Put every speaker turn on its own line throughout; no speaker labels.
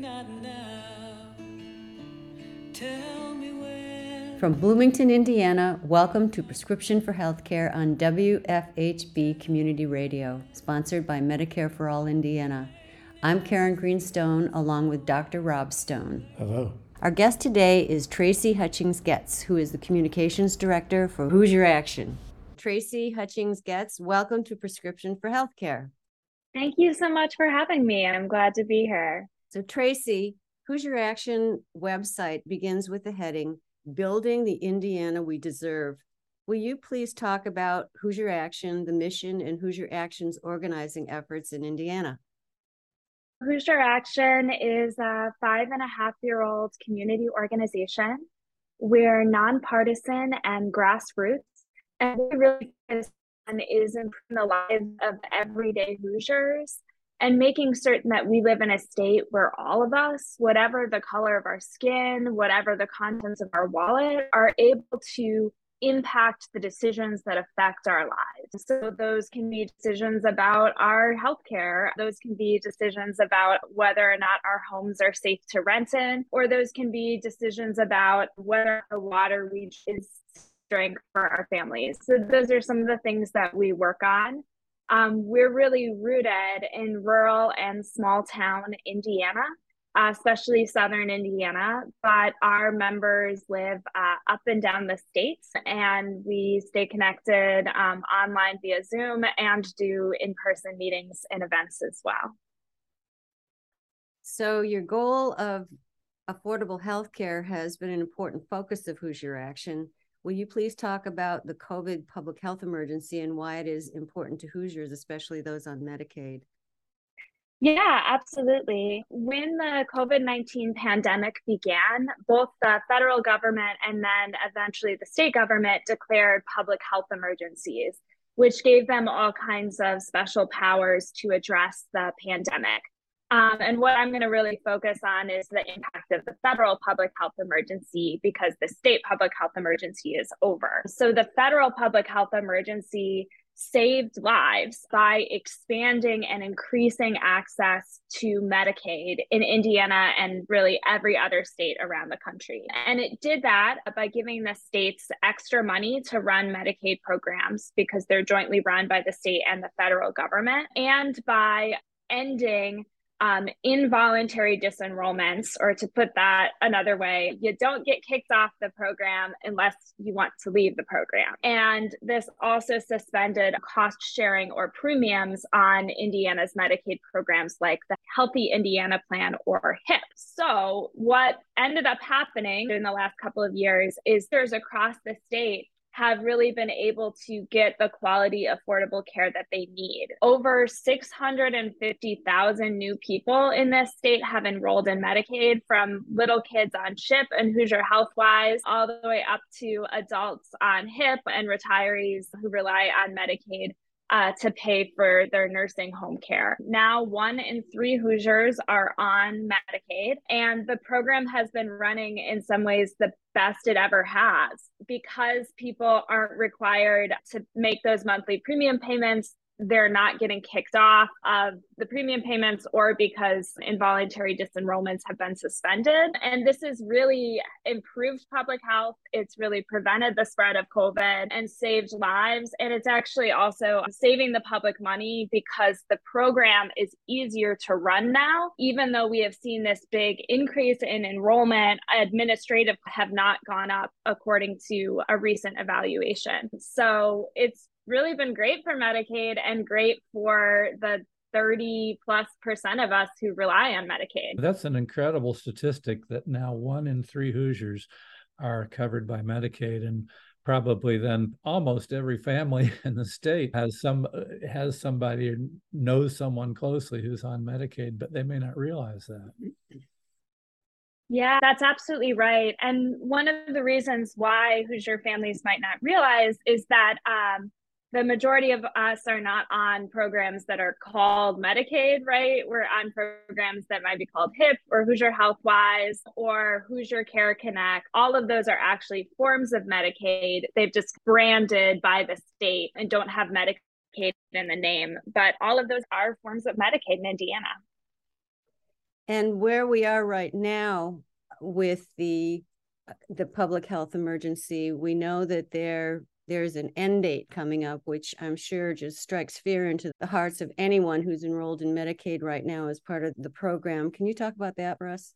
not now. Tell me when.
From Bloomington, Indiana, welcome to Prescription for Healthcare on WFHB Community Radio, sponsored by Medicare for All Indiana. I'm Karen Greenstone along with Dr. Rob Stone.
Hello.
Our guest today is Tracey Hutchings-Goetz, who is the Communications Director for Hoosier Action. Tracey Hutchings-Goetz, welcome to Prescription for Healthcare.
Thank you so much for having me. I'm glad to be here.
So, Tracey, Hoosier Action website begins with the heading Building the Indiana We Deserve. Will you please talk about Hoosier Action, the mission, and Hoosier Action's organizing efforts in Indiana?
Hoosier Action is a five and a half year old community organization. We're nonpartisan and grassroots, and we really focus on is improving the lives of everyday Hoosiers and making certain that we live in a state where all of us, whatever the color of our skin, whatever the contents of our wallet, are able to impact the decisions that affect our lives. So, those can be decisions about our healthcare, those can be decisions about whether or not our homes are safe to rent in, or those can be decisions about whether the water we is drink for our families. So, those are some of the things that we work on. Um, we're really rooted in rural and small town Indiana uh, especially southern Indiana, but our members live uh, up and down the states, and we stay connected um, online via Zoom and do in person meetings and events as well.
So, your goal of affordable health care has been an important focus of Hoosier Action. Will you please talk about the COVID public health emergency and why it is important to Hoosiers, especially those on Medicaid?
Yeah, absolutely. When the COVID 19 pandemic began, both the federal government and then eventually the state government declared public health emergencies, which gave them all kinds of special powers to address the pandemic. Um, and what I'm going to really focus on is the impact of the federal public health emergency because the state public health emergency is over. So, the federal public health emergency saved lives by expanding and increasing access to Medicaid in Indiana and really every other state around the country. And it did that by giving the states extra money to run Medicaid programs because they're jointly run by the state and the federal government, and by ending um, involuntary disenrollments, or to put that another way, you don't get kicked off the program unless you want to leave the program. And this also suspended cost sharing or premiums on Indiana's Medicaid programs like the Healthy Indiana Plan or HIP. So, what ended up happening in the last couple of years is there's across the state have really been able to get the quality, affordable care that they need. Over 650,000 new people in this state have enrolled in Medicaid from little kids on CHIP and Hoosier Healthwise, all the way up to adults on HIP and retirees who rely on Medicaid uh, to pay for their nursing home care. Now, one in three Hoosiers are on Medicaid, and the program has been running in some ways the best it ever has because people aren't required to make those monthly premium payments they're not getting kicked off of the premium payments or because involuntary disenrollments have been suspended. And this has really improved public health. It's really prevented the spread of COVID and saved lives. And it's actually also saving the public money because the program is easier to run now. Even though we have seen this big increase in enrollment, administrative have not gone up according to a recent evaluation. So it's really been great for Medicaid and great for the 30 plus percent of us who rely on Medicaid.
That's an incredible statistic that now one in three Hoosiers are covered by Medicaid and probably then almost every family in the state has some has somebody or knows someone closely who's on Medicaid but they may not realize that.
Yeah, that's absolutely right. And one of the reasons why Hoosier families might not realize is that um, the majority of us are not on programs that are called Medicaid, right? We're on programs that might be called HIP or Hoosier Healthwise or Hoosier Care Connect. All of those are actually forms of Medicaid. They've just branded by the state and don't have Medicaid in the name, but all of those are forms of Medicaid in Indiana.
And where we are right now with the uh, the public health emergency, we know that there there's an end date coming up, which I'm sure just strikes fear into the hearts of anyone who's enrolled in Medicaid right now as part of the program. Can you talk about that, Russ?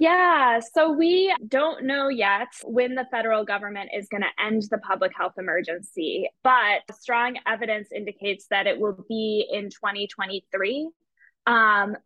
Yeah, so we don't know yet when the federal government is going to end the public health emergency, but strong evidence indicates that it will be in 2023. Um,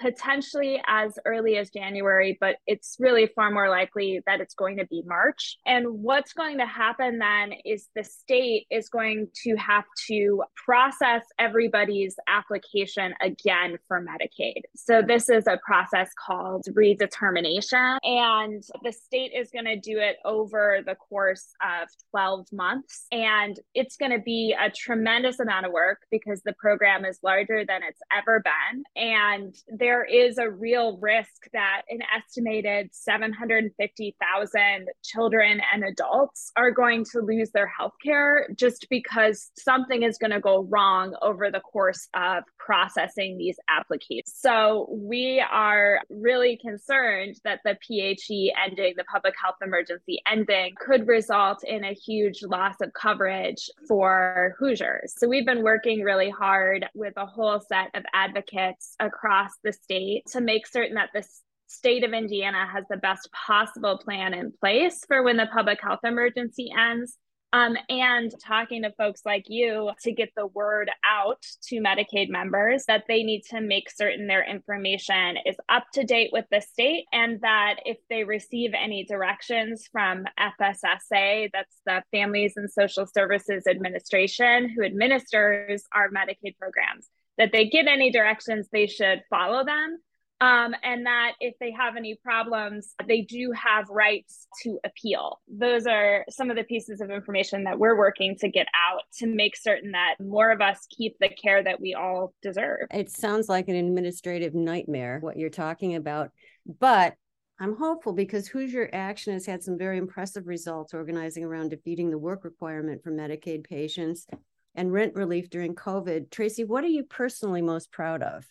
potentially as early as January, but it's really far more likely that it's going to be March. And what's going to happen then is the state is going to have to process everybody's application again for Medicaid. So this is a process called redetermination, and the state is going to do it over the course of 12 months. And it's going to be a tremendous amount of work because the program is larger than it's ever been. And there is a real risk that an estimated 750,000 children and adults are going to lose their health care just because something is going to go wrong over the course of processing these applications. So we are really concerned that the PHE ending, the public health emergency ending, could result in a huge loss of coverage for Hoosiers. So we've been working really hard with a whole set of advocates across the state to make certain that the state of Indiana has the best possible plan in place for when the public health emergency ends. Um, and talking to folks like you to get the word out to Medicaid members that they need to make certain their information is up to date with the state and that if they receive any directions from FSSA, that's the Families and Social Services Administration, who administers our Medicaid programs, that they get any directions, they should follow them um, and that if they have any problems, they do have rights to appeal. Those are some of the pieces of information that we're working to get out to make certain that more of us keep the care that we all deserve.
It sounds like an administrative nightmare, what you're talking about. But I'm hopeful because Hoosier Action has had some very impressive results organizing around defeating the work requirement for Medicaid patients and rent relief during COVID. Tracey, what are you personally most proud of?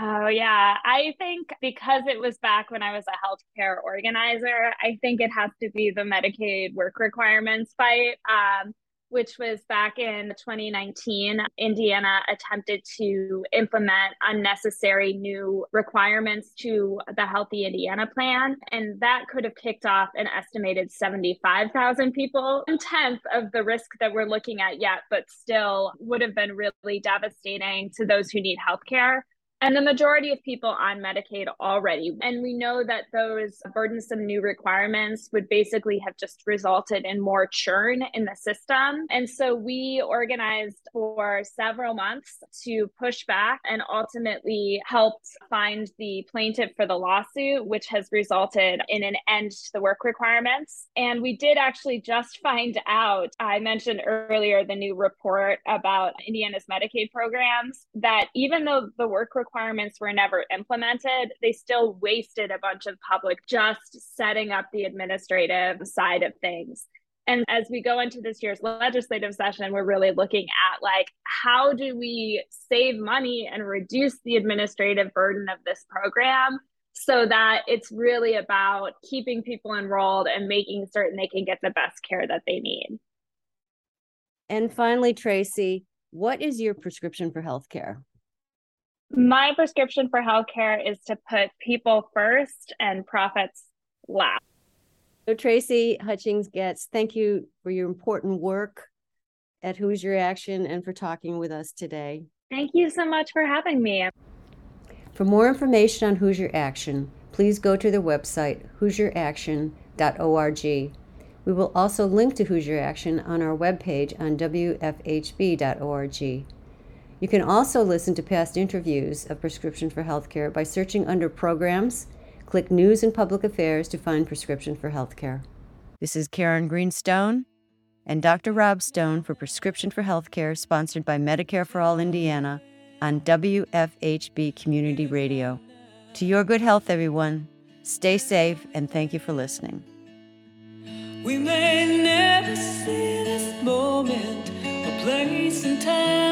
Oh, yeah. I think because it was back when I was a healthcare organizer, I think it has to be the Medicaid work requirements fight, um, which was back in 2019. Indiana attempted to implement unnecessary new requirements to the Healthy Indiana plan, and that could have kicked off an estimated 75,000 people, one tenth of the risk that we're looking at yet, but still would have been really devastating to those who need healthcare and the majority of people on Medicaid already. And we know that those burdensome new requirements would basically have just resulted in more churn in the system. And so we organized for several months to push back and ultimately helped find the plaintiff for the lawsuit, which has resulted in an end to the work requirements. And we did actually just find out, I mentioned earlier the new report about Indiana's Medicaid programs, that even though the work requirements requirements were never implemented, they still wasted a bunch of public just setting up the administrative side of things. And as we go into this year's legislative session, we're really looking at like how do we save money and reduce the administrative burden of this program so that it's really about keeping people enrolled and making certain they can get the best care that they need.
And finally, Tracey, what is your prescription for healthcare?
My prescription for healthcare is to put people first and profits last.
So, Tracey Hutchings-Goetz, thank you for your important work at Hoosier Action and for talking with us today.
Thank you so much for having me.
For more information on Hoosier Action, please go to the website hoosieraction.org. We will also link to Hoosier Action on our webpage on wfhb.org. You can also listen to past interviews of Prescription for Healthcare by searching under Programs, click News and Public Affairs to find Prescription for Healthcare. This is Karen Greenstone and Dr. Rob Stone for Prescription for Healthcare, sponsored by Medicare for All Indiana on WFHB Community Radio. To your good health, everyone. Stay safe and thank you for listening.
We may never see this moment place and time